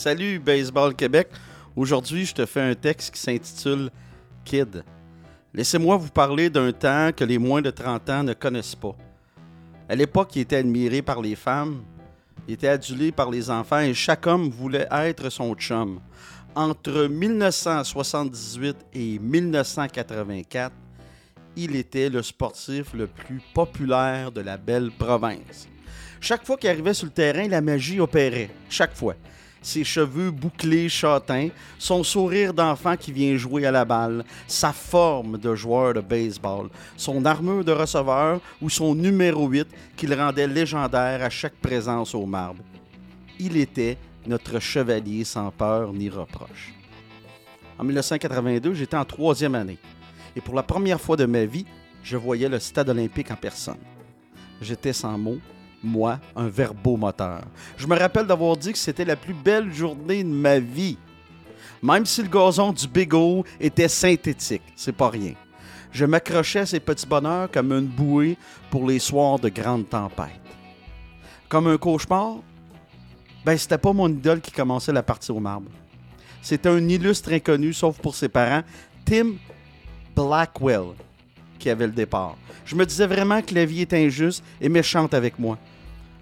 salut Baseball Québec. Aujourd'hui, je te fais un texte qui s'intitule Kid. Laissez-moi vous parler d'un temps que les moins de 30 ans ne connaissent pas. À l'époque, il était admiré par les femmes, il était adulé par les enfants et chaque homme voulait être son chum. Entre 1978 et 1984, il était le sportif le plus populaire de la belle province. Chaque fois qu'il arrivait sur le terrain, la magie opérait. Chaque fois. Ses cheveux bouclés châtains, son sourire d'enfant qui vient jouer à la balle, sa forme de joueur de baseball, son armure de receveur ou son numéro 8 qui le rendait légendaire à chaque présence au marbre. Il était notre chevalier sans peur ni reproche. En 1982, j'étais en troisième année. Et pour la première fois de ma vie, je voyais le stade olympique en personne. J'étais sans mots, moi, un verbomoteur. Je me rappelle d'avoir dit que c'était la plus belle journée de ma vie. Même si le gazon du Big O était synthétique, c'est pas rien. Je m'accrochais à ces petits bonheurs comme une bouée pour les soirs de grandes tempêtes. Comme un cauchemar, ben c'était pas mon idole qui commençait la partie au marbre. C'était un illustre inconnu, sauf pour ses parents, Tim Blackwell, qui avait le départ. Je me disais vraiment que la vie est injuste et méchante avec moi.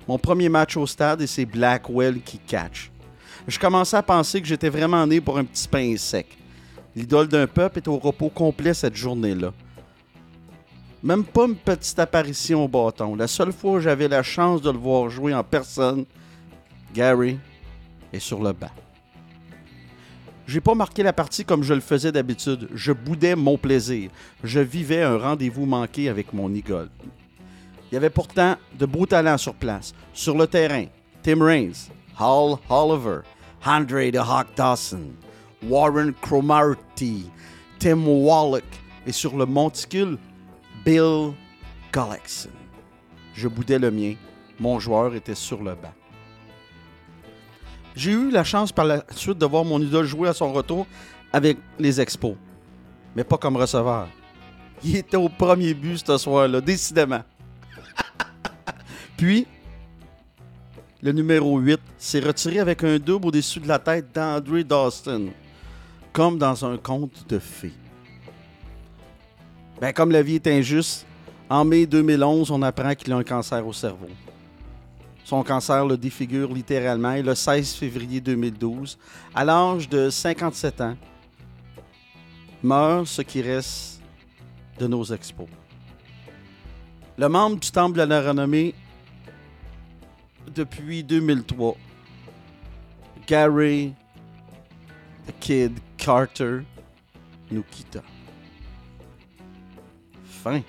Mon premier match au stade et c'est Blackwell qui catch. Je commençais à penser que j'étais vraiment né pour un petit pain sec. L'idole d'un peuple est au repos complet cette journée-là. Même pas une petite apparition au bâton. La seule fois où j'avais la chance de le voir jouer en personne, Gary est sur le banc. J'ai pas marqué la partie comme je le faisais d'habitude. Je boudais mon plaisir. Je vivais un rendez-vous manqué avec mon idole. Il y avait pourtant de beaux talents sur place. Sur le terrain, Tim Raines, Hal Oliver, Andre the Hawk Dawson, Warren Cromarty, Tim Wallach et sur le monticule, Bill Gullickson. Je boudais le mien. Mon joueur était sur le banc. J'ai eu la chance par la suite de voir mon idole jouer à son retour avec les Expos, mais pas comme receveur. Il était au premier but ce soir-là, décidément. Puis, le numéro 8 s'est retiré avec un double au-dessus de la tête d'Andre Dawson, comme dans un conte de fées. Ben, comme la vie est injuste, en mai 2011, on apprend qu'il a un cancer au cerveau. Son cancer le défigure littéralement et le 16 février 2012, à l'âge de 57 ans, meurt ce qui reste de nos expos. Le membre du Temple de la renommée depuis 2003, Gary the Kid Carter nous quitta. Fin.